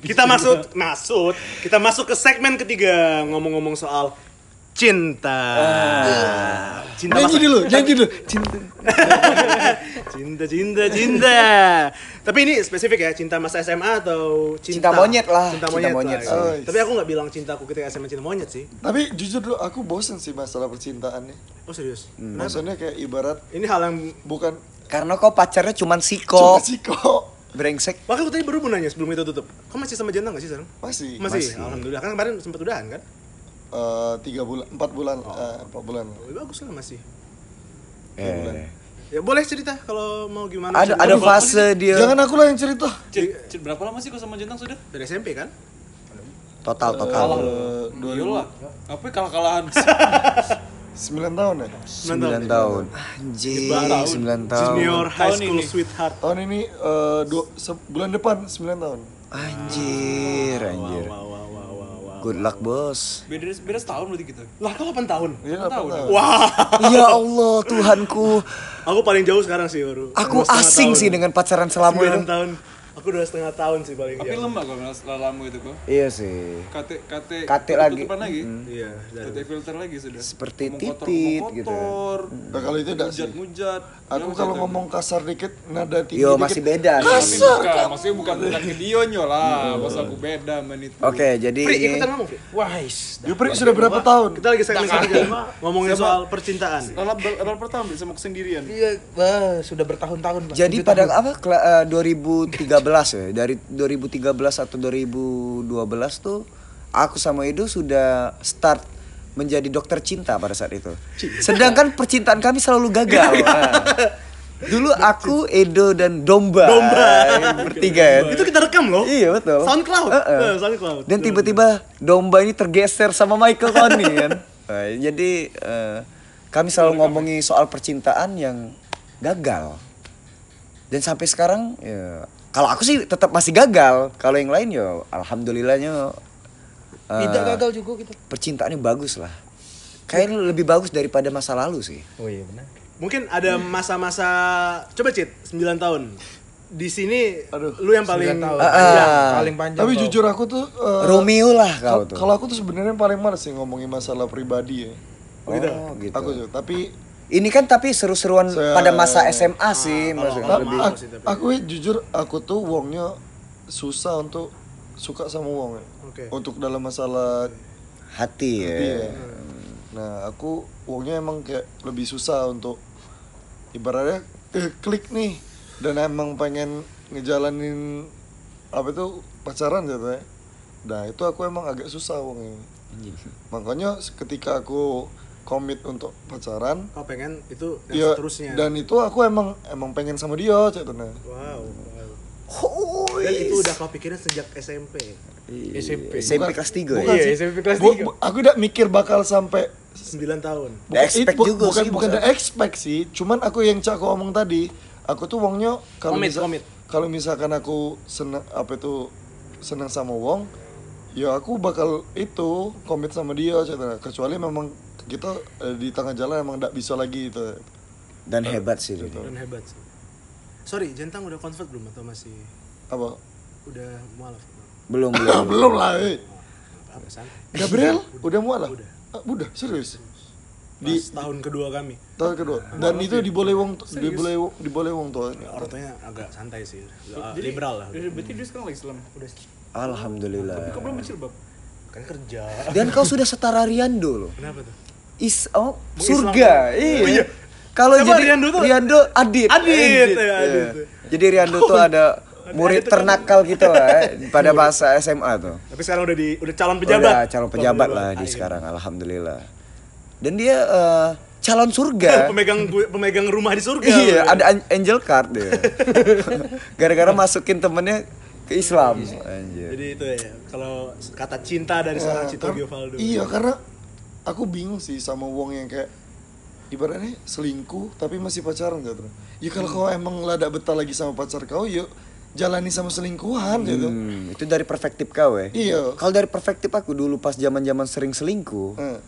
Kita masuk masuk kita masuk ke segmen ketiga ngomong-ngomong soal cinta. Cinta Nyanyi masa- dulu, nyanyi dulu. Cinta. cinta cinta cinta. Tapi ini spesifik ya, cinta masa SMA atau cinta, Cinta monyet lah, Cinta cinta monyet. monyet lah, ya. Oh, Tapi aku nggak bilang cintaku ketika SMA cinta monyet sih. Tapi jujur dulu aku bosen sih masalah percintaan nih. Oh serius? Hmm. Maksudnya kayak ibarat Ini hal yang bukan Karena kau pacarnya cuman cuma siko, siko brengsek. Makanya gue tadi baru mau nanya sebelum itu tutup. Kok masih sama jentang gak sih sekarang masih masih, masih. alhamdulillah. Kan kemarin sempat udahan kan? Uh, tiga bulan empat bulan oh. uh, empat bulan. Oh, iya, bagus lah masih. Eh. bulan. Ya boleh cerita kalau mau gimana? Ada cerita. ada fase dia. Jangan aku lah yang cerita. Cer cer berapa lama sih kau sama Jentang sudah? Dari SMP kan? Total total. Uh, dua ribu apa kalah kalahan 9 tahun ya? 9, 9 tahun. Anjir, 9 tahun. Junior high school tahun sweetheart. Tahun ini uh, bulan depan 9 tahun. Anjir, anjir. Wow, wow, wow, wow, wow, Good luck, bos. Beda beda setahun berarti gitu. Lah, kau 8 tahun. Iya, 8, 8 tahun. Wah. Wow. Ya Allah, Tuhanku. Aku paling jauh sekarang sih, baru. Aku asing tahun. sih dengan pacaran selama 9 tahun. Aku udah setengah tahun sih paling Tapi lemah setelah lama itu kok. Iya sih. KT KT KT lagi. tutupan lagi. Iya, KT filter lagi sudah. Seperti Ngomong kotor, titit ngomong gitu. kotor, Nah, kalau itu enggak sih. Mujat. Aku kalau ngomong kasar dikit, nada tinggi Yo, masih beda. Kasar. bukan, maksudnya bukan bukan ke Dionyo lah, pas aku beda men itu. Oke, jadi ini ikutan ngomong, Fri. Wais. Yupri sudah berapa tahun? Kita lagi ketiga ngomongin soal percintaan. Lala lala pertama sama kesendirian. Iya, wah, sudah bertahun-tahun. Pak. Jadi pada apa kela- eh, 2013 ya dari 2013 atau 2012 tuh aku sama Edo sudah start menjadi dokter cinta pada saat itu. Sedangkan percintaan kami selalu gagal. Dulu aku Edo dan Domba, Domba. bertiga ya. Itu kita rekam loh. Iya betul. SoundCloud. Heeh. Eh, SoundCloud. Dan tiba-tiba Domba ini tergeser sama Michael Conley kan. Nah, jadi eh, kami selalu ngomongi soal percintaan yang gagal. Dan sampai sekarang ya kalau aku sih tetap masih gagal. Kalau yang lain ya alhamdulillahnya eh, Tidak gagal juga kita. percintaannya bagus lah. Kayaknya lebih bagus daripada masa lalu sih. Oh iya benar. Mungkin ada masa-masa coba Cit, 9 tahun. Di sini Aduh, lu yang paling tahun. Ah, Panjang, ah. paling panjang. Tapi kau. jujur aku tuh eh, Romeo lah kau kal- tuh. kalau aku tuh sebenarnya paling males sih ngomongin masalah pribadi ya. oh, gitu. Aku tuh, tapi Ini kan tapi seru-seruan Se- pada masa SMA sih maksudnya kalau- lebih. aku, aku ya jujur aku tuh wongnya susah untuk suka sama wong ya. Oke. Untuk dalam masalah hati ya. Iya. Nah, aku uangnya emang kayak lebih susah untuk ibaratnya eh, klik nih dan emang pengen ngejalanin apa itu pacaran gitu ya. Nah, itu aku emang agak susah uangnya. Makanya ketika aku komit untuk pacaran, kau pengen itu yang ya seterusnya. dan itu aku emang emang pengen sama dia ceritanya. wow. wow. Oh, Dan itu udah kau pikirin sejak SMP. SMP. SMP Bukan- kelas 3 bukan ya. Iya, sih. SMP kelas Bu- tiga. bu- aku udah mikir bakal sampai 9 tahun. Udah expect bu- juga bukan sih, bukan udah expect sih cuman aku yang cak aku omong tadi aku tuh wongnya kalau Komit, misal- komit. kalau misalkan aku seneng apa itu seneng sama wong ya aku bakal itu komit sama dia cetera. kecuali memang kita eh, di tengah jalan emang tidak bisa lagi itu Dan hebat sih itu. Dan hebat sih. Sorry, Jentang udah convert belum atau masih apa udah mualaf? Belum belum. belum lah eh. Apa santai? Gabriel udah mualaf Udah. Ah, udah serius Di di tahun kedua kami. tahun kedua dan itu diboleh wong diboleh diboleh wong tua Orang tuanya agak santai sih. Uh, liberal lah. Jadi berarti dia sekarang lagi Islam. Udah. Alhamdulillah. Kau belum berjilbab. Kan kerja. Dan kau sudah setara Riando loh. Kenapa tuh? Is oh surga. Oh, Iya. Kalau jadi Riando tuh? Riando Adit. Adit, ya, Iya. Adit. Jadi Riando tuh ada murid ternakal gitu lah eh, pada masa SMA tuh. Tapi sekarang udah di udah calon pejabat. Udah calon pejabat lah di sekarang alhamdulillah. Dan dia eh, calon surga. pemegang pemegang rumah di surga. Iya, ada an- angel card dia. Gara-gara masukin temennya ke Islam. Anjir. Jadi itu ya, kalau kata cinta dari seorang Cito Kar- Giovaldo. Iya karena aku bingung sih sama wong yang kayak ibaratnya selingkuh tapi masih pacaran gitu. Ya kalau kau emang lada betah lagi sama pacar kau, yuk jalani sama selingkuhan gitu. Hmm, itu dari perspektif kau ya. Iya. Kalau dari perspektif aku dulu pas zaman-zaman sering selingkuh, Eh,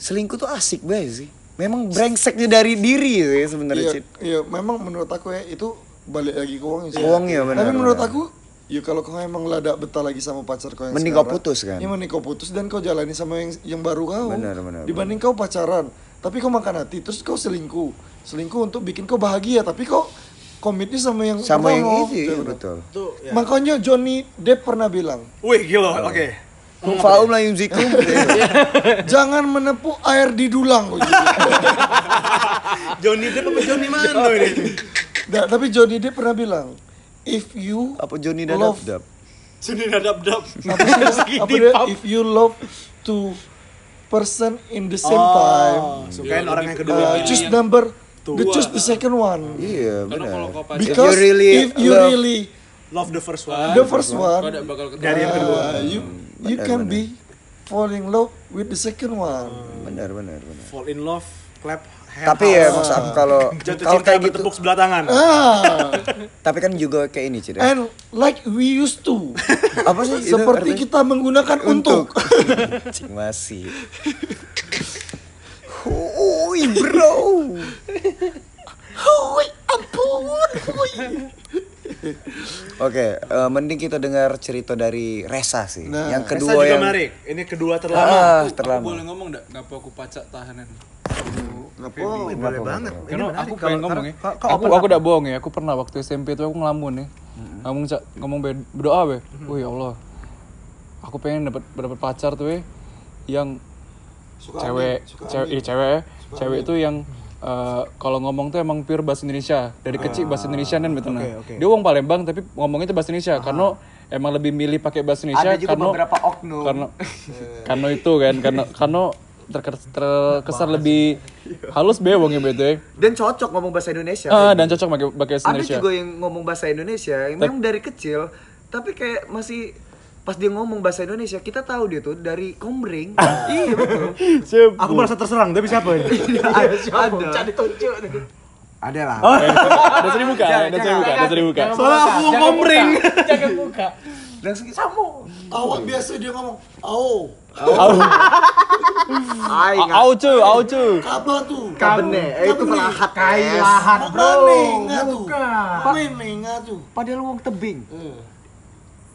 selingkuh tuh asik banget sih. Memang brengseknya dari diri sih sebenarnya iya, Cid. iya, memang menurut aku ya itu balik lagi ke uangnya sih. Uangnya, benar, Tapi menurut benar. aku Ya kalau kau emang lada betah lagi sama pacar kau yang Mending kau sekarang, putus, kan? Ya mending kau putus dan kau jalani sama yang yang baru kau. Benar, benar, Dibanding kau pacaran, tapi kau makan hati, terus kau selingkuh, selingkuh untuk bikin kau bahagia, tapi kau komitnya sama yang Sama yang itu, Ya, iya, benar. betul. Tuh, ya. Makanya Johnny Depp pernah bilang, Wih, gila. Oke. Faum lah yunzikum. jangan menepuh air di dulang. kau gitu. Johnny Depp apa Johnny Mano ini? Nah, tapi Johnny Depp pernah bilang, if you Apa Johnny dan love Dap? Johnny dadap-dap. apa sih apa dia if you love two person in the same time Oh, sukain orang yang uh, kedua. choose number the choose the second one Iya, kalau benar. because you really if you love- really Love the first one. the first one bakal ketemu. Dari yang kedua. uh, you you Benar, can benar. be fall in love with the second one Benar, benar, benar. Fall in love, clap Tapi ya aku kalau jatuh kalau cinta kayak gitu, bertepuk sebelah tangan. ah tapi kan juga kayak ini Cid. ya. and like we used to Apa sih? seperti kita menggunakan untuk, Cing masih. Hui bro. Hui, ampun hui. Oke, eh, mending kita dengar cerita dari Resa sih. Nah, yang Resa kedua juga yang menarik. Ini kedua terlama. ah, Aku terlama. boleh ngomong enggak? Ngapa aku pacak tahanan? Ngapa? boleh banget. Ini Karena menarik. aku pengen ngomong ya. Aku aku udah bohong ya. Aku pernah waktu SMP itu aku ngelamun ya. Ngomong ngomong be- berdoa be. Oh ya Allah. Aku pengen dapat dapat pacar tuh ya yang cewek cewek iya, cewek ya. Cewek itu yang eh, kalau ngomong tuh emang pure bahasa Indonesia dari kecil bahasa Indonesia kan betul nah. oke. Dia wong Palembang tapi ngomongnya itu bahasa Indonesia karena emang lebih milih pakai bahasa Indonesia Ada juga karena beberapa oknum. karena karena itu kan karena karena terkesan, terkesan lebih halus be wongnya bete Dan cocok ngomong bahasa Indonesia. ah dan cocok pakai pakai bahasa Ada Indonesia juga yang ngomong bahasa Indonesia, yang memang dari kecil, tapi kayak masih pas dia ngomong bahasa Indonesia kita tahu dia tuh dari Komering. iya betul. Aku merasa terserang, tapi siapa ini? Ada. Cari tunjuk. Ada lah. buka ada seri buka ada seri buka Soalnya aku ngomring. Jangan buka. Langsung Samu. Awak biasa dia ngomong, "Au, Ai A- au cu au cu apa tuh?" kabene, eh, itu pelahat Kai lahat bro. Bukan. Nga tuh? Padahal wong tebing.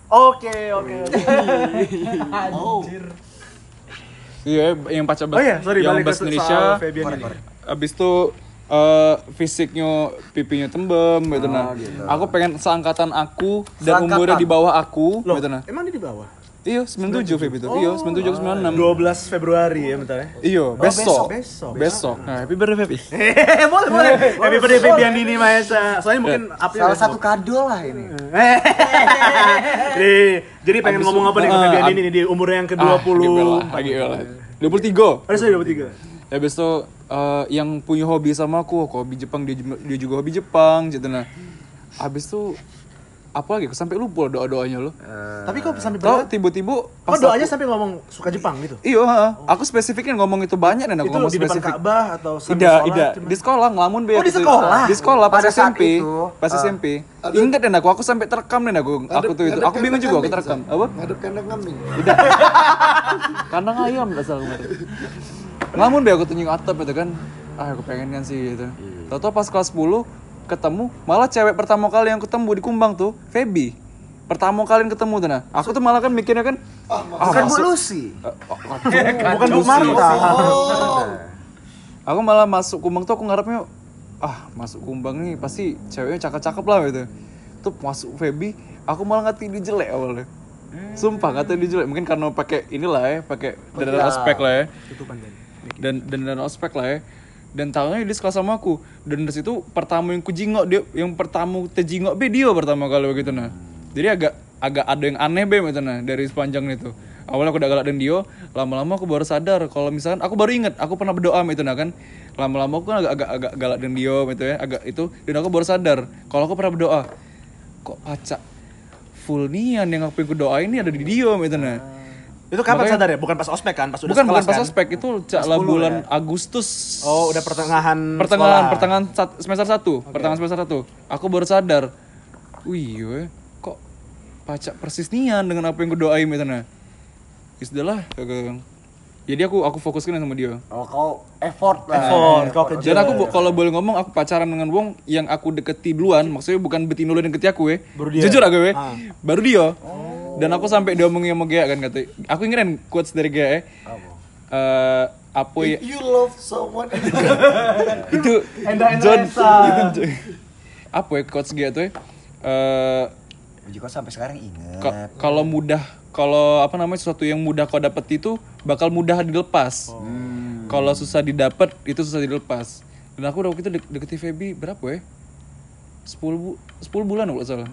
Oke, oke, oke. Oh. iya yang pacar Oh iya, sorry, yang bahasa Indonesia abis itu eh, fisiknya pipinya tembem gitu nah aku pengen seangkatan aku dan Seangkatan? umurnya di bawah aku Loh, gitu nah emang dia di bawah? iya 97 Feb itu iya 97 ke 96 12 Februari ya bentar ya. iya besok besok. besok nah happy birthday Feb Hehehe, boleh, boleh. Happy birthday Febian Dini Maesa. Soalnya mungkin update Salah besok. satu kado lah ini. Jadi, jadi pengen ngomong apa nih ke Ah, ab- Dini nih di umur yang Ah, gitu lah, ke-20. gitu lah. 23 Ada saya 23. Habis itu eh, yang punya hobi sama aku, aku hobi Jepang, dia, juga- dia juga hobi Jepang gitu nah. Habis itu apa lagi? Aku sampai lupa doa-doanya lo. Tapi kok sampai berapa? tiba-tiba Oh, pas doanya aku- sampai ngomong suka Jepang gitu. Iya, ha. aku spesifikin ngomong itu banyak dan aku Itu ngomong di spesifik. Ka'bah atau Tidak, sholat, tidak. Di sekolah ngelamun be. Oh, di tuh. sekolah? Di sekolah pas Pada SMP. itu, Pas SMP. Ingat dan aku, aku sampai terekam dan aku, aku tuh itu. Aku bingung juga, aku terekam. Apa? Ngadep kandang kambing. Kandang ayam gak salah kemarin. Ngelamun be aku tunjuk atap gitu kan. Ah, aku pengen kan sih gitu. Tahu pas kelas 10 ketemu, malah cewek pertama kali yang ketemu di Kumbang tuh, Feby. Pertama kali ketemu tuh nah. Aku tuh malah kan mikirnya kan ah, Kan Bu masuk- Lucy. Bukan Bu Marta. Aku malah masuk Kumbang tuh aku ngarepnya ah masuk Kumbang nih pasti ceweknya cakep-cakep lah gitu. Tuh masuk Feby, aku malah ngatain dia jelek awalnya. Sumpah ngatain dia jelek, mungkin karena pakai inilah ya, pakai dandan ospek lah ya. Dan dan dandan ospek lah ya. Dan tahunya dia sekelas sama aku. Dan dari situ pertama yang kujingok dia, yang pertama tejingok be dia pertama kali begitu nah. Jadi agak agak ada yang aneh be gitu nah dari sepanjang itu. Awalnya aku udah galak dan dia, lama-lama aku baru sadar kalau misalkan aku baru inget aku pernah berdoa itu nah kan. Lama-lama aku kan agak agak, agak galak dan dia gitu ya, agak itu dan aku baru sadar kalau aku pernah berdoa kok pacak full nian yang aku pengen doa ini ada di dia gitu nah. Itu kapan Makanya- sadar ya? Bukan pas ospek kan? Pas udah Bukan bukan pas kan? ospek itu cak lah bulan Agustus. Oh, udah pertengahan pertengahan sekolah. pertengahan sat- semester 1 pertengahan semester 1 aku baru sadar wih we, kok pacak persis nian dengan apa yang gue doain itu nah istilahlah Jadi aku aku fokuskan sama dia. Oh, kau effort lah. Effort, kau kejar. Dan aku kalau boleh ngomong aku pacaran dengan wong yang aku deketi duluan, maksudnya bukan betin dulu deketi aku. Baru dia. Jujur aku we. Ah. Baru dia. Dan aku sampai diomongin sama Gea kan kata. Aku ingetin quotes dari Gea. Eh, Eh, apa ya? You love someone itu John itu apa ya quotes Gea tuh? ya? Eh Uji kau sampai sekarang ingat. Ka- kalau mudah kalau apa namanya sesuatu yang mudah kau dapat itu bakal mudah dilepas kalau susah didapat itu susah dilepas dan aku waktu itu dek deketi Feby berapa ya 10 bu 10 bulan kalau salah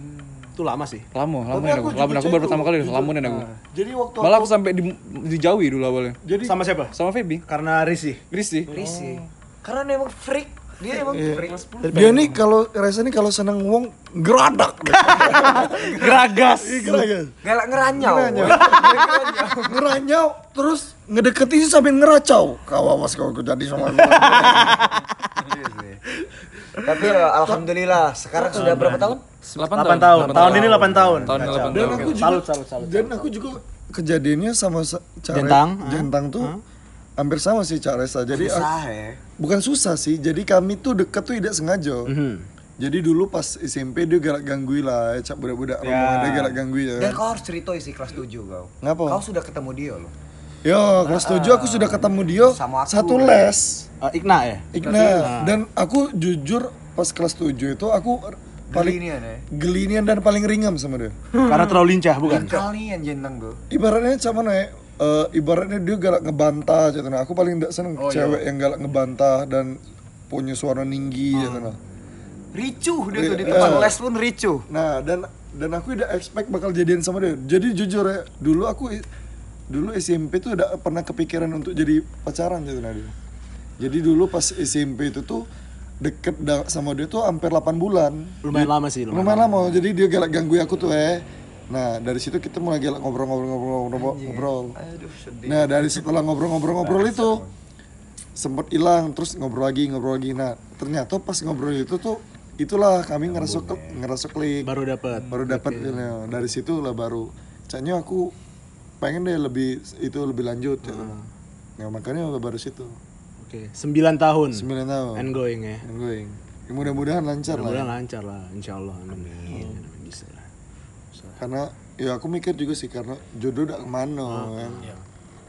Itu lama sih. lama lama ya aku lama aku baru pertama kali lama nih aku Jadi waktu malah aku, aku sampai di, dijauhi dulu awalnya jadi Sama siapa? sama Feby Karena risih. Risi Risi. Karena dia emang freak. Dia emang freak. dia nih kalau Reza nih kalau seneng wong geradak. Geragas. Geradak. Galak ngeranyau. Ngeranyau terus ngedeketin sambil ngeracau. Kau awas kau jadi sama gue. Tapi eh, alhamdulillah sekarang sudah berapa tahun? 8 tahun. Tahun ini 8 tahun. tahun ini 8 Dan tahun aku juga Salut, salut, salut. Dan aku juga kejadiannya sama sa- cara Jentang, ah. Jentang tuh hampir sama sih cara Reza. Jadi Susah ya. bukan susah sih. Jadi kami tuh deket tuh tidak sengaja. Jadi dulu pas SMP dia galak ganggui lah, cak budak-budak rombongan dia galak ganggui ya. Dan kau harus cerita isi kelas 7 kau. Ngapa? Kau sudah ketemu dia loh. Yo, kelas 7 aku sudah ketemu dia Sama aku. satu les. Eh, Ikna ya? Ikna. Dan aku jujur pas kelas 7 itu aku paling Gelinian ya. gelinian dan paling ringam sama dia. Karena terlalu lincah, bukan? Kalian jentang tuh. Ibaratnya sama nih, eh, ibaratnya dia galak ngebantah gitu nah. Aku paling tidak seneng cewek yang galak ngebantah dan punya suara tinggi gitu nah. Ricuh dia tuh di tempat les pun ricuh. Nah, dan dan aku udah expect bakal jadian sama dia. Jadi jujur ya, dulu aku dulu SMP tuh udah pernah kepikiran untuk jadi pacaran gitu nah dia. Jadi dulu pas SMP itu tuh deket sama dia tuh hampir 8 bulan. Lumayan lama sih. Lumayan lama. Jadi dia galak ganggu aku tuh eh. Nah, dari situ kita mulai galak ngobrol-ngobrol-ngobrol ngobrol. Aduh sedih. Nah, dari setelah ngobrol-ngobrol-ngobrol itu sempet hilang terus ngobrol lagi ngobrol lagi. Nah, ternyata pas ngobrol itu tuh itulah kami ngerasa klik, ngerasa klik Baru dapat. baru dapat ya. dari situ lah baru caknya aku pengen deh lebih itu lebih lanjut ya. Nah, makanya baru situ. Oke, 9 tahun. 9 tahun. Ongoing ya. Ongoing. Ya, mudah-mudahan lancar lah. Mudah ya. lancar lah, insya Allah. Amin. Amin. Bisa. Karena ya aku mikir juga sih karena jodoh udah ke mana kan.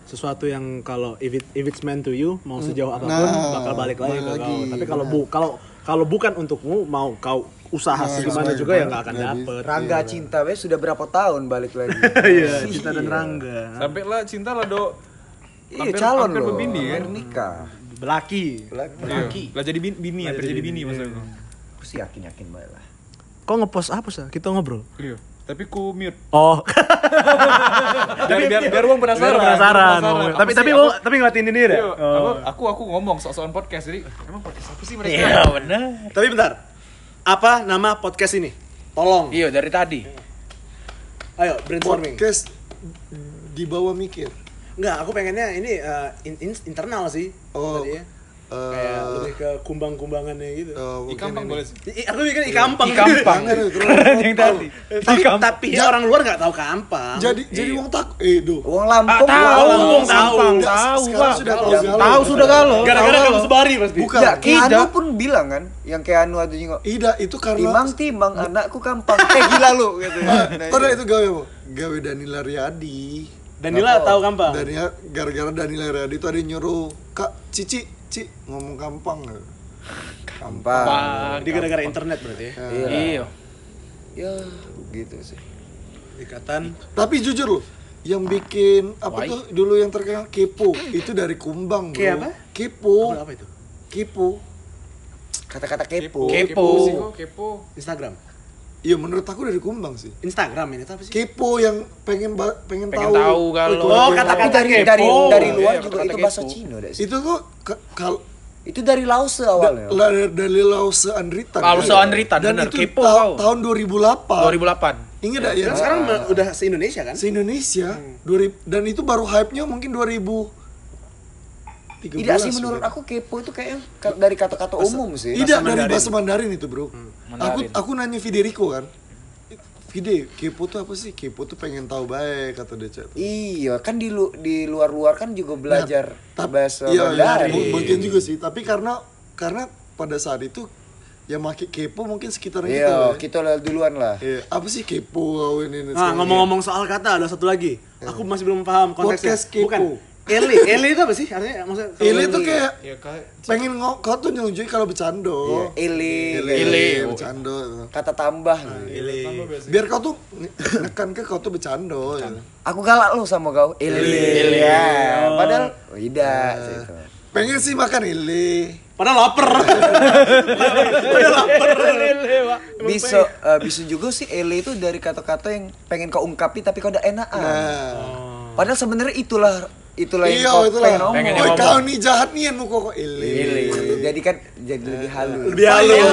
Sesuatu yang kalau if, it, if it's meant to you, mau sejauh apa pun Nah, bakal balik lagi balik ke lagi, kau. Tapi kalau bu kalau kalau bukan untukmu, mau kau usaha segimana usaha juga ya nggak akan dapet. Rangga cinta wes sudah berapa tahun balik lagi. Iya, Cinta dan Rangga. sampai lah cinta lah do Iya calon loh. kan? Hampir nikah. Belaki. Iya. lah jadi bini, bini hampir jadi bini maksudnya Aku sih yakin yakin banget lah. Kok ngepost apa sih? Kita ngobrol. iya tapi ku mute Oh, biar biar biar uang penasaran biar penasaran. Penasaran. Tapi tapi aku- tapi ngeliatin ini deh. Iya, aku, aku aku ngomong sok-sokan podcast jadi emang podcast apa sih mereka Iya, benar. Tapi bentar. Apa nama podcast ini? Tolong. Iya dari tadi. Ayo brainstorming. Podcast di bawah mikir. Enggak, aku pengennya ini uh, in- in- internal sih. Oh, tadi ya. Eh, Kayak lebih ke kumbang-kumbangannya gitu. eh, mungkin Ikampang boleh sih aku bikin ikampang. Ikampang. Jangan itu, terus- yang tadi. tapi tapi orang luar nggak tahu kampang. Jadi jadi wong tak eh do. Uang Lampung. tahu, Uang Lampung tahu. sudah tahu. Tahu sudah galau. Gara-gara kamu sebari pasti. Bukan. Ya, Keanu Tidak. pun bilang kan, yang Keanu ada juga. Ida itu karena Timang timang anakku gampang. Eh gila lu gitu. Nah, Oh, nah, itu gawe apa? Gawe Danila Riyadi. Danila tahu kampang. Danila gara-gara Danila Riyadi itu ada nyuruh, "Kak, Cici, Ci, ngomong gampang." Gampang. Jadi gara-gara internet berarti ya. Iya. Ya, gitu sih. Ikatan Tapi jujur loh, yang bikin apa tuh dulu yang terkenal kepo itu dari Kumbang, Bro. Apa? Kepo. apa itu? Kepo. Kata-kata kepo. Kepo. sih kok kepo Instagram. Iya menurut aku dari Kumbang sih. Instagram ini apa sih? Kepo yang pengen ba- pengen, Pengen tahu. tahu kalau- Oh, Tapi kata-kata dari kepo. dari dari luar Iya, juga kata-kata itu bahasa. Cina deh. Itu kok ke- kal- Itu dari Lause awalnya. da- la- dari Lause Andritan. Lause kan? Andritan, Dan bener. itu Kepo ta- kau. tahun 2008. 2008. Ingat ya? Kan sekarang udah se-Indonesia kan? se-Indonesia 2000 dan itu baru hype-nya mungkin 2000 Tidak sih menurut aku kepo itu kayak ka- dari kata-kata umum sih. Tidak dari bahasa Mandarin itu, Bro. Hmm, Aku aku nanya Federico kan. Gede, kepo tuh apa sih? Kepo tuh pengen tahu baik kata dia cek. Iya, kan di lu, di luar-luar kan juga belajar bahasa Iya, iya, Mandarin. mu- mungkin juga sih. Tapi karena karena pada saat itu yang make kepo mungkin sekitar kita. Iya, ya. kita lah duluan lah. Iya, apa sih kepo ini? ini, Nah, ngomong-ngomong soal kata ada satu lagi. Aku masih belum paham konteksnya. Podcast kepo. Bukan. Eli, Eli itu apa sih? Artinya maksudnya Ili tuh kayak Ya kayak pengen ngo kau tuh nunjukin kalau bercando. Iya, Ili, Ili, bercando. kata tambah. Eli. Biar kau tuh nekan ke kau tuh bercando. Ya. Aku galak lu sama kau. Ili. Ya, padahal oh, tidak gitu. Pengen sih makan ili. Padahal lapar. Bisa eh, bisa juga sih Eli itu dari kata-kata yang pengen kau ungkapi tapi kau udah enakan. Nah. Padahal sebenarnya itulah itulah yang Iya, kau itulah. pengen ngomong. Woi, kau nih jahat nih yang kok ili. Ili. Jadi kan jadi lebih halus. Lebih halus.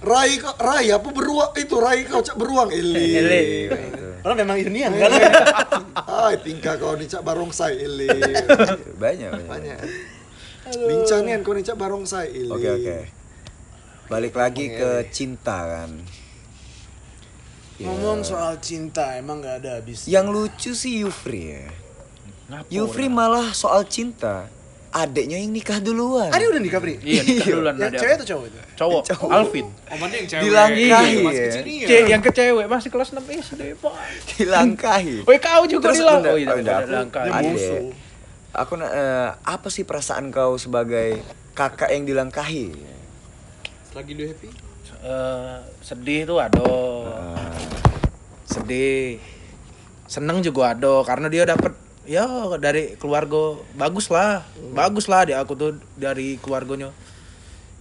Rai kok Rai apa beruang itu Rai kau cak beruang ili. Padahal memang Indonian kan. Ay, tingkah kau nih cak barongsai ili. Banyak, banyak. Banyak. Lincah nih kau nih cak barongsai ili. Oke, oke. Balik lagi ke cinta kan. Ngomong soal cinta emang gak ada habis. Yang lucu sih Yufri ya. Yufri malah soal cinta. Adeknya yang nikah duluan. Ada udah nikah, Pri? Iya, nikah duluan Yang ada. cewek atau cowok itu? Cowok, Alvin. Dilangkahi Masih ya. kecil nih ya. Cek, yang ke cewek masih kelas 6 SD, Pak. Dilangkahi. Woi, kau juga Terus dilang. bener- Oh, iya, oh, dilangkahi. Musuh. Aku eh, apa sih perasaan kau sebagai kakak yang dilangkahi? Lagi lu happy? Eh, sedih tuh aduh. Sedih. Seneng juga ada karena dia dapat ya dari keluarga bagus lah. Bagus lah dia aku tuh dari keluarganya.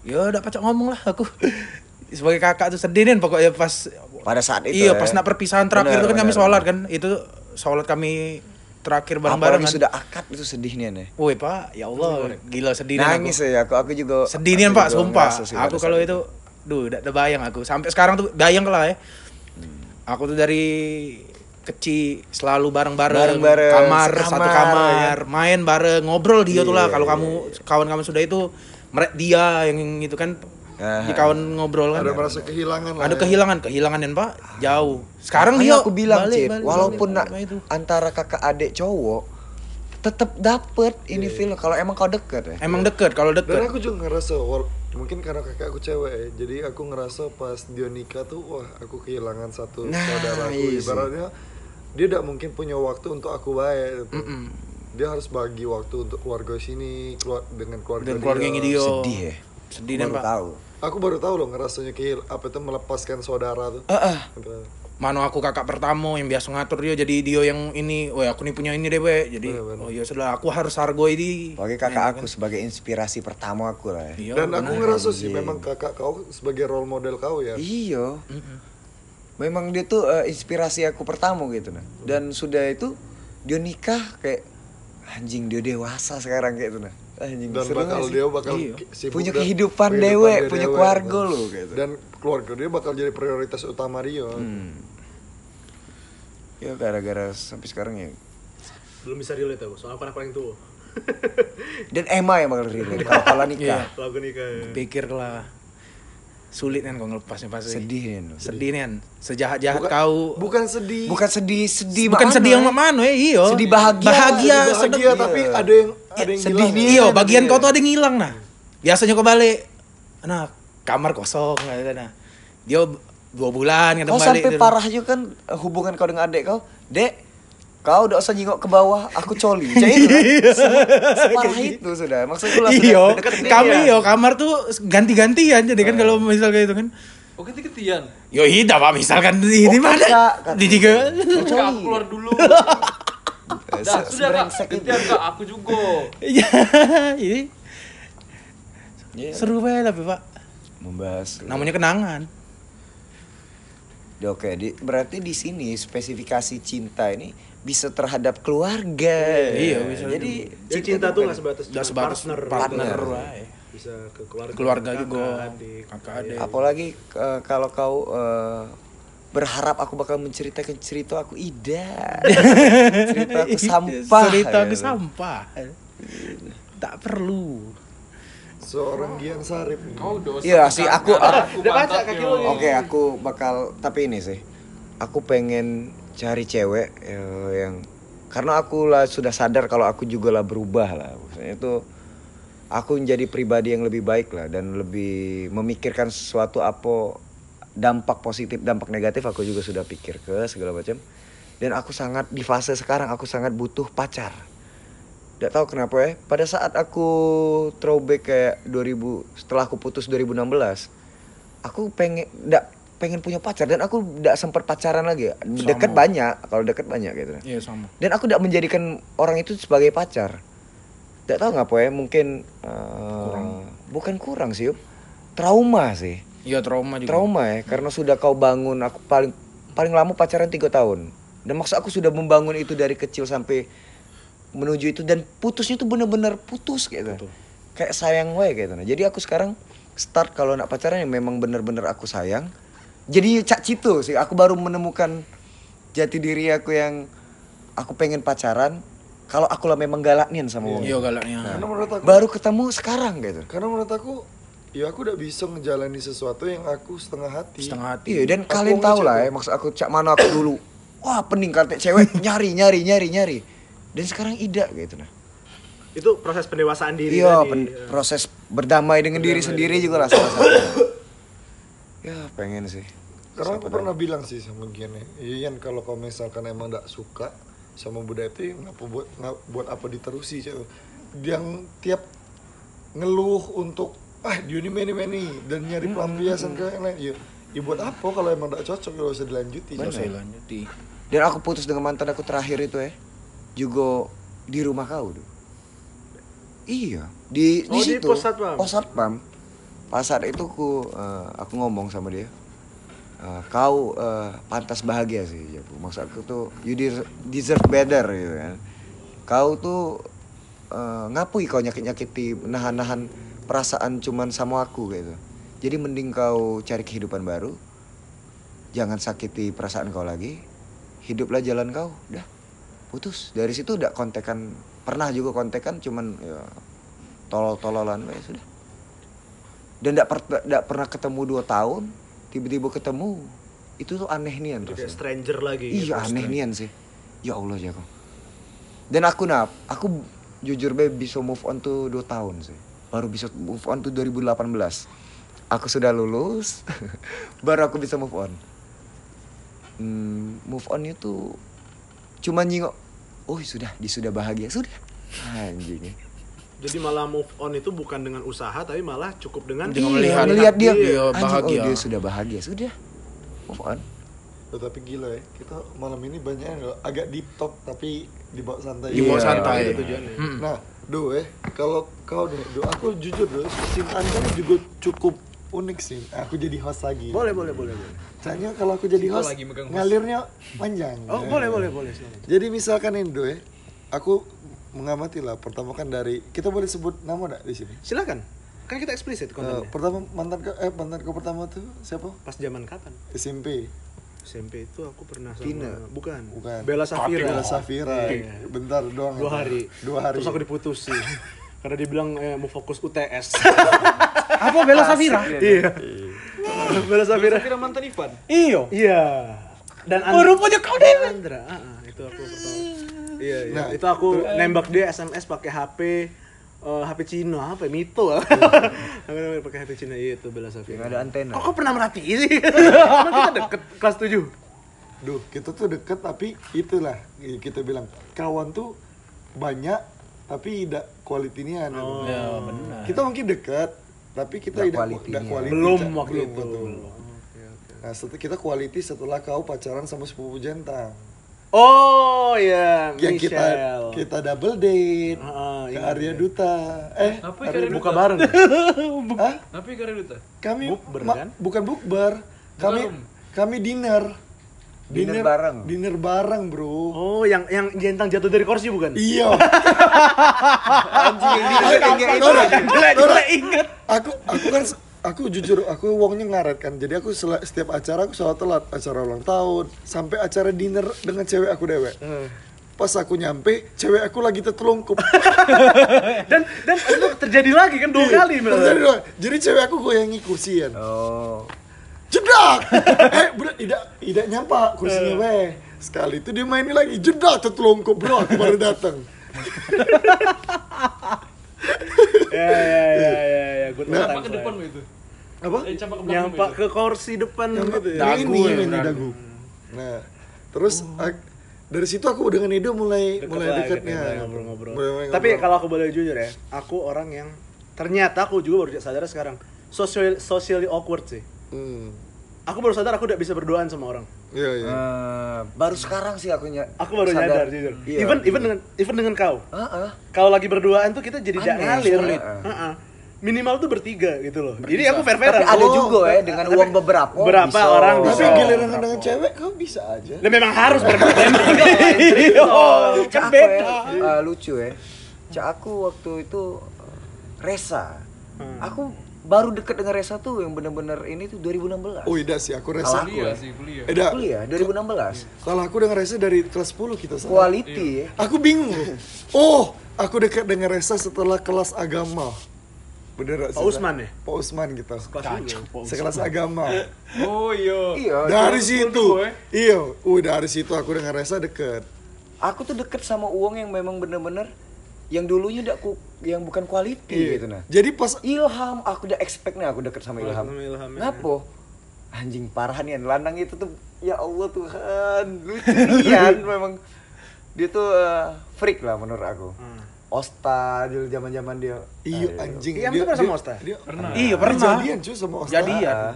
Ya udah pacak ngomong lah aku. Sebagai kakak tuh sedih nih pokoknya pas Pada saat itu. iya ya. pas nak perpisahan terakhir Benar, itu kan kami benar, sholat kan. Itu sholat kami terakhir bareng-bareng kan. sudah akad itu sedih nih. Woi pak, ya Allah, gila sedih nih Nangis aku. ya aku aku juga Sedih nih pak, sumpah. Aku kalau itu, duh, udah bayang aku. Sampai sekarang tuh bayang lah ya. Aku tuh dari kecil selalu bareng-bareng, Bareng-bareng, kamar sekamar, satu kamar, main bareng, ngobrol dia tuh lah. Kalau kamu kawan kamu sudah itu, dia yang itu kan, Aha. di kawan ngobrol kan. Ada merasa kehilangan lah. Ada ya. kehilangan, kehilangan dan pak jauh. Sekarang dia aku bilang balik, Cip, balik, walaupun balik, balik, itu. antara kakak adik cowok tetap dapet ini feel kalau emang kau deket ya. Emang deket, kalau Dan deket. aku juga ngerasa wal- mungkin karena kakak aku cewek ya, jadi aku ngerasa pas dia nikah tuh wah aku kehilangan satu Nah, saudaraku iya sih. ibaratnya dia tidak mungkin punya waktu untuk aku baik gitu. Mm-mm. dia harus bagi waktu untuk keluarga sini keluar dengan keluarga Dan keluarganya dia. Sedih ya. Sedih Aku dan baru pak. tahu. aku baru tahu loh ngerasanya kehil apa itu melepaskan saudara tuh Heeh. Mano aku kakak pertama yang biasa ngatur dia jadi dia yang ini, oh aku nih punya ini deh we. Jadi Bener-bener. oh ya sudah aku harus hargo ini. Bagi kakak aku sebagai inspirasi pertama aku lah ya. Iya, dan aku ngerasa sih memang kakak kau sebagai role model kau ya Iya. Memang dia tuh eh, inspirasi aku pertama gitu nah. Dan sudah itu dia nikah kayak anjing dia dewasa sekarang kayak itu nah. Anjing dan seru bakal sih? dia bakal Iya. Punya kehidupan dewe, punya dewe, keluarga gitu. lo, gitu. dan keluarga dia bakal jadi prioritas utama dia Hmm. Ya gara-gara sampai sekarang ya. Belum bisa relate aku, soal anak paling tua. Dan Emma yang bakal relate kalau kalau nikah. Kalau aku nikah. ya. pikir lah sulit kan kau ngelepasnya pasti. Sedih kan. Sedih nih kan. Sejahat-jahat Bukan- kau. bukan sedih Bukan sedih, sedih Bukan mana, sedih yang ya? mana ya, iyo. Sedih bahagia. Bahagia, Sedih bahagia sedih. tapi ada yang ada yang sedih hilang. nih. Iyo, Iya, bagian iya. kau tuh ada yang hilang nah. Biasanya kau balik, nah kamar kosong gitu nah. Dia dua bulan kadang Kau balik. Oh, sampai gitu. parah juga kan eh, hubungan kau dengan adik kau. Dek, kau udah usah nyingok ke bawah, aku coli. Jadi itu kan. Se- Separah itu sudah. Maksudku lah sudah Iyo, kami iyo kamar tuh ganti-gantian jadi kan kalau misal kayak itu kan. Oh ketian. Yo iya pak misalkan di, Oh, di mana? Di tiga. Coli. keluar dulu. Eh, Dah, se- sudah kak. kak, aku juga. Iya, ini Iya. seru banget tapi pak. Membahas. Namanya kenangan. Oke, di, berarti di sini spesifikasi cinta ini bisa terhadap keluarga. Iya, bisa Jadi Jadi cinta tuh nggak sebatas cuma sebatas partner, partner, Partner. wae. bisa ke keluarga, Keluarga kakak, juga, adik. kakak adik. apalagi eh, kalau kau eh, berharap aku bakal menceritakan cerita aku tidak. cerita aku sampah. Cerita aku gitu. sampah. Tak perlu. Seorang Gian Sarip. Kau dosa. Iya sih, aku- Udah baca kaki lu. Oke, aku bakal tapi ini sih. aku pengen cari cewek eh, yang karena aku lah sudah sadar kalau aku juga lah berubah lah. Maksudnya itu aku menjadi pribadi yang lebih baik lah dan lebih memikirkan sesuatu apa dampak positif dampak negatif aku juga sudah pikir ke segala macam. Dan aku sangat di fase sekarang aku sangat butuh pacar. Tidak tahu kenapa ya pada saat aku throwback kayak 2000 setelah aku putus 2016 aku pengen ndak pengen punya pacar dan aku tidak sempat pacaran lagi. Deket banyak kalau deket banyak gitu. Iya sama. dan aku tidak menjadikan orang itu sebagai pacar. Tidak tahu ngapa ya mungkin eh, bukan kurang sih trauma sih. Iya trauma juga. trauma ya karena sudah kau bangun aku paling paling lama pacaran tiga tahun. Dan maksud aku sudah membangun itu dari kecil sampai menuju itu dan putusnya tuh bener-bener putus gitu. Kayak sayang wae gitu. Nah jadi aku sekarang start kalau nak pacaran yang memang bener-bener aku sayang jadi cak cito sih aku baru menemukan jati diri aku yang aku pengen pacaran kalau aku lah memang galaknian sama wong Iya galaknya. Karena menurut aku baru ketemu sekarang gitu karena menurut aku ya aku udah bisa ngejalani sesuatu yang aku setengah hati. Setengah hati. Iya dan Aku kalian ngecek lah ya maksud aku cak mana aku dulu. Wah pening kartek cewek nyari nyari nyari nyari. Dan sekarang ida gitu nah. Itu proses pendewasaan diri Iya pen- proses berdamai dengan diri sendiri juga lah salah satu. ya pengen sih. Karena aku pernah bilang sih sama Gian ya, Ian kalau kau misalkan emang gak suka sama budaya itu, ngapa buat ngap- buat apa diterusi cewek? Yang tiap ngeluh untuk ah dia ini meni meni dan nyari pelampiasan ke yang lain, ya, ya buat apa kalau emang gak cocok gak usah dilanjuti. Nggak usah lanjuti. Dan aku putus dengan mantan aku terakhir itu ya. Juga di rumah kau tuh. Iya, di Oh, di situ. pos satpam? Pos satpam. Pas saat itu aku eh, aku ngomong sama dia. Eh, kau eh, pantas bahagia sih, ya, Maksud aku tuh you de- deserve better gitu kan. Kau tuh eh, ngapui kau nyakit-nyakiti nahan-nahan perasaan cuman sama aku gitu. Jadi mending kau cari kehidupan baru. Jangan sakiti perasaan kau lagi. Hiduplah jalan kau. Udah. Putus. Dari situ udah kontekan pernah juga kontekan cuman ya tolol-tololan ya sudah. Dan tidak pernah ketemu dua tahun, tiba-tiba ketemu. Itu tuh aneh nian rasanya. stranger lagi. Iya aneh nian sih. Ya Allah Jako. Dan aku nap, aku jujur be bisa move on tuh 2 tahun sih. Baru bisa move on tuh 2018. Aku sudah lulus, baru aku bisa move on. Hmm, move on itu cuma nyingok. Oh sudah, dia sudah bahagia sudah. Anjing. Jadi malah move on itu bukan dengan usaha tapi malah cukup dengan Dengan Iya, melihat melihat dia, dia anjing, bahagia. Oh, dia sudah bahagia sudah. Move on. Loh, tapi gila ya, kita malam ini banyak yang agak deep talk tapi dibawa santai. Dibawa Iya, santai. itu tujuannya. Hmm. Nah, do eh, kalau kau nih, do aku jujur do, cintaan kamu juga cukup unik sih. Aku jadi host lagi. Boleh, boleh, boleh, boleh. Soalnya kalau aku jadi host, lagi host. ngalirnya panjang. Oh, Ya. boleh, boleh, boleh. Jadi misalkan ini do eh, aku mengamati lah. Pertama kan dari kita boleh sebut nama enggak di sini? Silakan. Kan kita eksplisit Eh, kontennya. pertama mantan ke, eh mantan ke pertama tuh siapa? Pas zaman kapan? SMP. SMP itu aku pernah sama Tina. bukan. Bukan. Bella Safira. Bella Safira. Iya. Bentar doang. Dua ya. hari. Dua hari. Terus aku diputusin. Karena dia bilang eh, mau fokus UTS. Apa Bella Safira? iya. Bella Safira. Kira mantan Ivan. Iyo. Iya. Dan Oh, rupanya kau Dewa. Andra. Ah, ah, itu aku pertama. Iya, iya. Nah, itu aku nembak dia SMS pakai HP eh, HP Cina apa ya? Mito Iya. aku nembak pakai HP Cina iya, itu Bella Safira Yang ada antena. kok kau pernah merhatiin sih emang kita deket kelas 7 Duh, kita tuh deket tapi itulah kita bilang kawan tuh banyak tapi tidak kualitinya Oh. Ya benar. Kita mungkin dekat tapi kita tidak tidak quality. belum waktu Belum, itu betul. Nah, setelah kita quality setelah kau pacaran sama sepupu jentang. Oh ya Yang kita Michelle kita double date Ah, ke ingat Arya ya. Duta. Eh, Apa Arya Arya buka Duta. bareng Hah? Apa karena duta? Kami Bukber, kan? bukan bukber. Kami Belum. kami dinner. Dinner bareng. Dinner bareng, Bro. oh yang yang jentang jatuh dari kursi bukan Iya. Anjing inget aku aku kan aku jujur aku uangnya ngaret kan. Jadi aku sel- setiap acara aku selalu telat. Acara ulang tahun sampai acara dinner dengan cewek aku dewek pas aku nyampe cewek aku lagi tertelungkup. Dan dan itu terjadi lagi kan dua kali Terjadi doang. jadi cewek aku goyangi kursian Oh. jedak! Eh budak tidak tidak nyampa kursinya weh. Sekali itu dia mainin lagi jedak tertelungkup bro aku baru datang Ya ya ya ya ya. Old Nah, ke depan ya. itu? apa Eh, Nyampak itu. ke kursi depan gitu ya. Yang Dagu ini ya, ini dagu. dagu nah terus ak- dari situ aku dengan Edo mulai Deket mulai dekatnya ngobrol-ngobrol. Mulai Tapi ngobrol. kalau aku boleh jujur ya, aku orang yang ternyata aku juga baru sadar sekarang social socially awkward sih. hmm. Aku baru sadar aku tidak bisa berduaan sama orang. iya iya Eh, baru sekarang sih aku ny- Aku baru nyadar jujur. Iya. Even even dengan even dengan kau. Heeh. Kalau lagi berduaan tuh kita jadi tidak ngalir. sulit. Heeh. Minimal tuh bertiga gitu loh. Jadi aku fair-fairan. Tapi ada Oh, juga ya dengan tapi uang beberapa. beberapa bisa. orang tapi bisa. giliran dengan cewek kau bisa aja Lah memang harus berdua. Oh, Cak kan ya, beda. eh, lucu ya. Cak aku waktu itu eh, Resa. Hmm. Aku baru deket dengan Resa tuh yang bener-bener ini tuh 2016. oh tidak sih aku rasa Kalau Kuliah sih, kuliah. eh dah, Kuliah 2016. kalau aku dengan Reza dari kelas 10 kita sama Quality ya. aku bingung oh aku dekat dengan Reza setelah kelas agama bener Pak Usman ya? Pak Usman gitu Kacau. sekelas agama Oh iya. Iya. dari situ eh. iya uh dari situ aku dengan Reza deket Aku tuh deket sama Uang yang memang bener-bener yang dulunya udah ku, yang bukan quality Iya. gitu nah. jadi pas Ilham, aku udah expect nih aku deket sama Ilham. sama Ilham, ya. Ngapo? Anjing parah nih landang itu tuh ya Allah Tuhan lucu memang dia tuh eh, freak lah menurut aku. Osta dulu zaman-zaman dia. iya Aduh. anjing Iya, pernah sama Osta? dia, Pernah. Iya, dia pernah. jadian cuy sama Osta Jadian. Ah.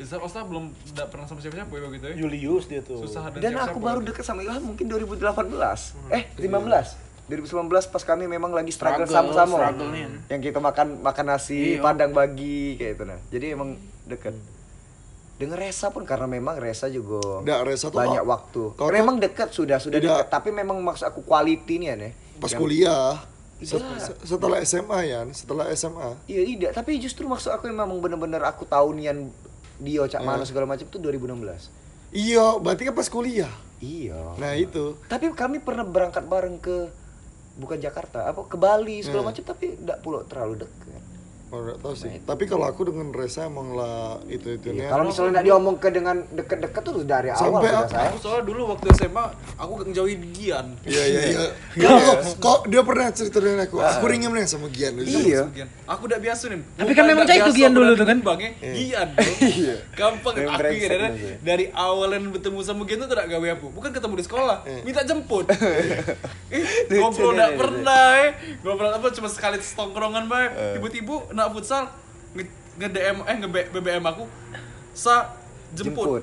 Saat Osta belum tidak pernah sama siapa-siapa ya begitu ya. Julius dia tuh. Susah ada Dan siapa-siapa aku baru deket sama Ilham mungkin 2018. Eh, 15. 2019 pas kami memang lagi struggle sama-sama. Yang kita makan makan nasi Iya. padang bagi kayak itu nah. Jadi emang deket. Dengan Resa pun karena memang Resa juga Nggak, Reza tuh banyak waktu. kau tuh- memang dekat sudah sudah dekat, tapi memang maksud aku quality nih ya. nih. pas Yang- kuliah Set- se- setelah SMA ya setelah SMA Iya tidak, tapi justru maksud aku memang bener-bener aku tahu nian Dio Cak Mano segala macam tuh 2016. iya berarti kan pas kuliah. Iya. nah itu. Tapi kami pernah berangkat bareng ke bukan Jakarta, apa ke Bali segala macam tapi tidak pula terlalu dekat. Oh, nggak tahu sih. Tapi kalau aku dengan Reza emang lah itu itunya. Kalau misalnya nggak diomong ke dengan deket-deket tuh dari awal Sampai aku- saya. Aku soalnya dulu waktu SMA aku ngejauhin Gian. Iya iya iya. Kok kok dia pernah cerita dengan aku. Aku ringin nih sama Gian. Iya. Gian. Aku udah biasa nih. Tapi kan memang cah itu Gian dulu tuh kan? Bangnya Gian. Iya. Gampang aku ya, dari awalan bertemu sama Gian tuh tidak gawe apa. Bukan ketemu di sekolah, minta jemput. eh, ngobrol nih, enggak lucu. pernah eh. Ngobrol apa cuma sekali setongkrongan bae. Tiba-tiba nak futsal nge, nge DM eh nge BBM aku sa jemput. Jemput.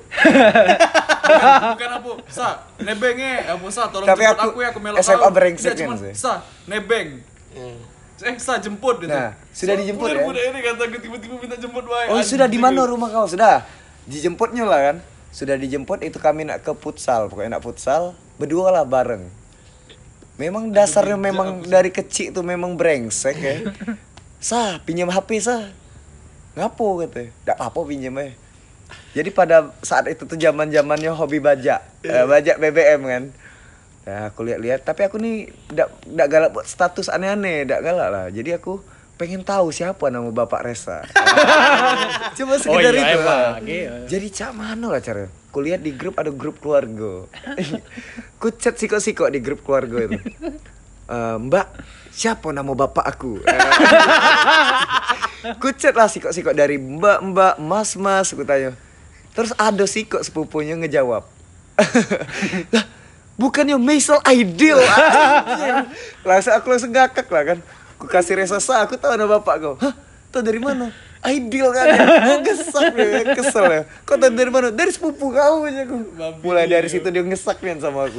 bukan apa sa nebenge apa sa tolong Tapi jemput aku aku, ya aku melok SMA brengsek kan, sih. sa nebeng eh sa jemput gitu Nah, sudah dijemput, ya? budak ini kata tiba-tiba minta jemput wae Oh Anjing. sudah di mana rumah kau? Sudah. Dijemputnya lah kan. Sudah dijemput itu kami nak ke futsal, pokoknya nak futsal berdua lah bareng. Memang dasarnya memang dari kecil tuh memang brengsek ya. Sah, pinjam HP sah. Ngapo kata? Tidak apa-apa pinjam eh. Jadi pada saat itu tuh zaman zamannya hobi bajak, Eh, bajak BBM kan. Ya aku lihat-lihat, tapi aku nih tidak tidak galak buat status aneh-aneh, tidak galak lah. Jadi aku pengen tahu siapa nama bapak Resa. Cuma sekedar iya, itu. lah. iya. Jadi cak mana lah cara? Kulihat di grup ada grup keluarga. Ku chat siko-siko di grup keluarga itu. Eh, mbak, siapa nama bapak aku? ku chat lah siko-siko dari mbak, mbak, mas, mas, aku tanya. Terus ada siko sepupunya ngejawab. lah, bukannya Maisel Ideal langsung aku langsung ngakak lah kan aku kasih resesa aku tahu nama bapak kau hah tahu dari mana? Ideal kan gue ngesak ya kesel ya. Kau tahu dari mana? Dari sepupu kau aja aku mulai dari situ dia ngesak nih sama aku.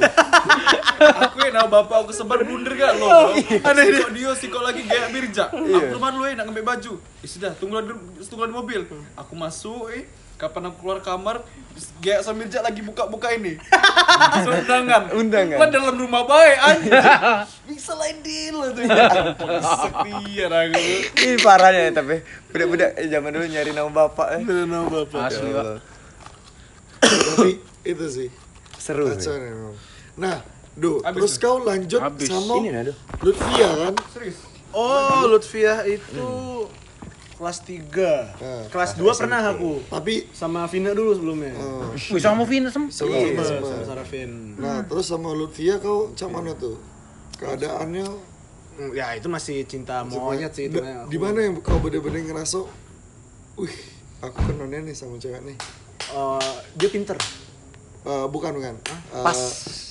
Aku ya nama bapak aku sebar bunder gak lo? Aneh dia dia sih kok lagi gaya birja aku rumah lu ya nak ngambil baju. Ya sudah tunggu di tunggu di mobil. Aku masuk eh kapan aku keluar kamar gaya sambil jak lagi buka-buka ini undangan Undangan. Lah dalam rumah baik anjing bisa lain deal tuh sepian aku ini parahnya ya, tapi budak-budak eh, zaman dulu nyari nama bapak eh. nama bapak. Asli, Ya Pak. Tapi itu sih. seru sih. Nah, Duh, Habis terus kau lanjut Habis. sama Ini. Lutfia kan? serius Oh, Lutfiah itu kelas 3. Nah, kelas 2 pernah aku. tapi Sama Vina dulu sebelumnya. eh, Wih, sama Vina sem. sama Iya, sama- sama Sarafin. nah terus sama Lutfia kau cak mana tuh keadaannya Hmm, Ya itu masih cinta monyet sih itu. Di mana yang kau bener-bener ngerasa wih aku kenalnya nih sama cewek nih Eh, dia pinter. Eh, bukan bukan Eh, Pas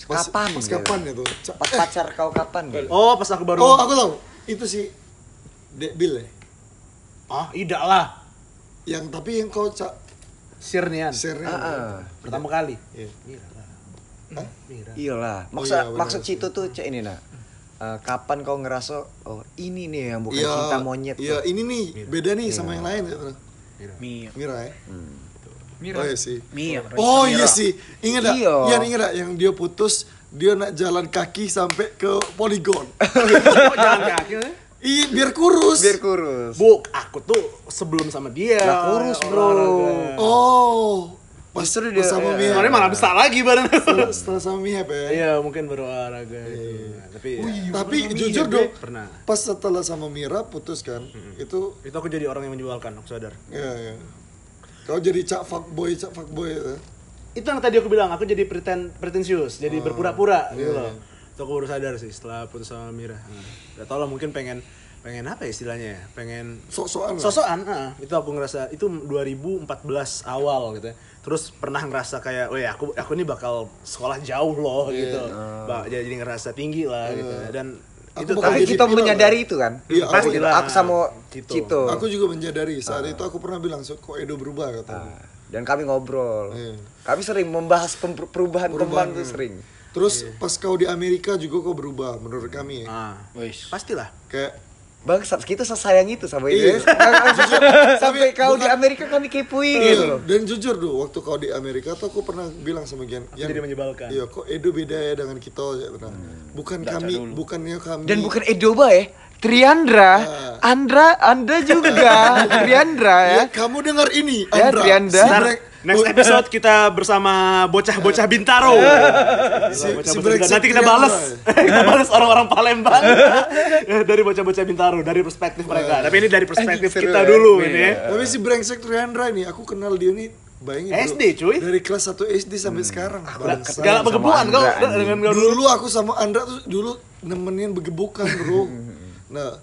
kapan pas gitu? kapan ya tuh Pas pacar kau kapan gitu? Oh, pas aku baru oh aku tahu itu si Debil ya Ah, tidak lah. yang tapi yang kau cak Sirnian. share Ah, ah. Pertama kali. Iya. Mira lah. Hah? Mira. Iyalah. Oh Maksud iya, maksud Cito tuh cek ini nak. Eh, kapan kau ngerasa oh ini nih yang bukan Iya, cinta monyet iya tuh. ini nih beda nih sama yang lain ya Mia. Mira ya Mira. oh iya sih Mia. oh iya sih ingat gak Iya. Ian ingat gak yang dia putus dia nak jalan kaki sampai ke poligon Oh, jalan kaki. Iya biar kurus Biar kurus. Bu, aku tuh sebelum sama dia. Lah, kurus, bro. olahraga. oh pas Justru dia- sama iya. Mia Kemarin malah besar lagi badan. setelah, setelah sama Mia ya Iya, mungkin baru olahraga itu. Tapi ya, tapi jujur dong pernah. pas setelah sama Mira putus kan itu Itu aku jadi orang yang menjualkan, aku sadar. ya ya kau jadi cak fuckboy cak fuckboy ya. Itu yang tadi aku bilang, aku jadi pretend pretensius, jadi berpura-pura gitu iya, loh. Itu aku baru sadar sih setelah putus sama Mira. Nah, Gak tau lah mungkin pengen pengen apa ya istilahnya ya? Pengen sok-sokan lah. sosokan ah. itu aku ngerasa itu 2014 awal gitu ya terus pernah ngerasa kayak oh ya aku aku ini bakal sekolah jauh loh Iya. gitu Ba- jadi ngerasa tinggi lah gitu dan Aku itu Tapi kita menyadari itu kan. Iya, Pasti aku- gitu. Aku sama Gitu. Cito. aku juga menjadari saat itu aku pernah bilang "So, kok Edo berubah kata Ah, Dan kami ngobrol. Iya. Kami sering membahas pem- perubahan teman tuh sering. Terus pas kau di Amerika juga kau berubah menurut kami ya ah Wis. pastilah kayak Bang, kita sesayang itu sama Iya. ini. Sampai kau di Amerika kami kepoin gitu loh. Dan jujur tuh waktu kau di Amerika tuh aku pernah bilang sama Gian Gian, jadi menyebalkan iya kok Edo beda ya dengan kita ya nah, bukan kami bukannya kami Dan bukan Edoba ya. Triandra, Andra, Anda juga, Triandra ya. ya kamu dengar ini Ya, Andra Trianda. si Ntar, Brek- next episode kita bersama bocah-bocah Bintaro. si, Bocah-bocah si Bintaro. Nanti kita balas, kita balas orang-orang Palembang dari bocah-bocah Bintaro, dari perspektif mereka. Tapi ini dari perspektif kita ya. dulu ini. tapi si brengsek Triandra ini aku kenal dia nih bayangin bro, SD, cuy. dari kelas 1 SD sampai sekarang Bangsa. Segala begebuan kau dengan kau dulu. dulu aku sama Andra tuh dulu nemenin begebukan bro nah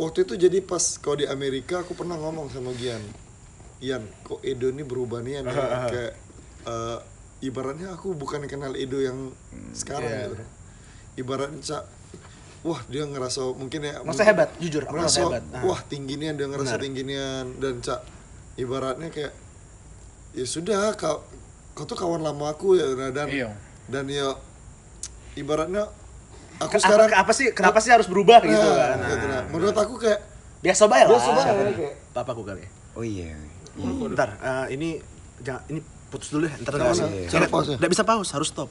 waktu itu jadi pas kau di Amerika aku pernah ngomong sama Gian Ian kok Edo ini berubah nih Ian ya? kayak eh, ibaratnya aku bukan kenal Edo yang sekarang Iya. gitu ibaratnya Cak, wah dia ngerasa mungkin ya Merasa hebat, jujur, aku merasa hebat. Nah. wah tinggi nih dia ngerasa Benar. tinggi nian dan cak ibaratnya kayak ya sudah kau kau tuh kawan lama aku ya nah, dan Iya. dan ya ibaratnya aku Apa, sekarang apa sih kenapa sih harus berubah gitu Nah, kan? gitu, nah. menurut aku kayak Biasa bae lah. Biasa kayak- Papaku kali. ya. Oh iya. Ntar eh, ini jangan ini putus dulu ya. Ntar Jangan, nggak jangan pause ya? Nggak bisa pause, harus stop.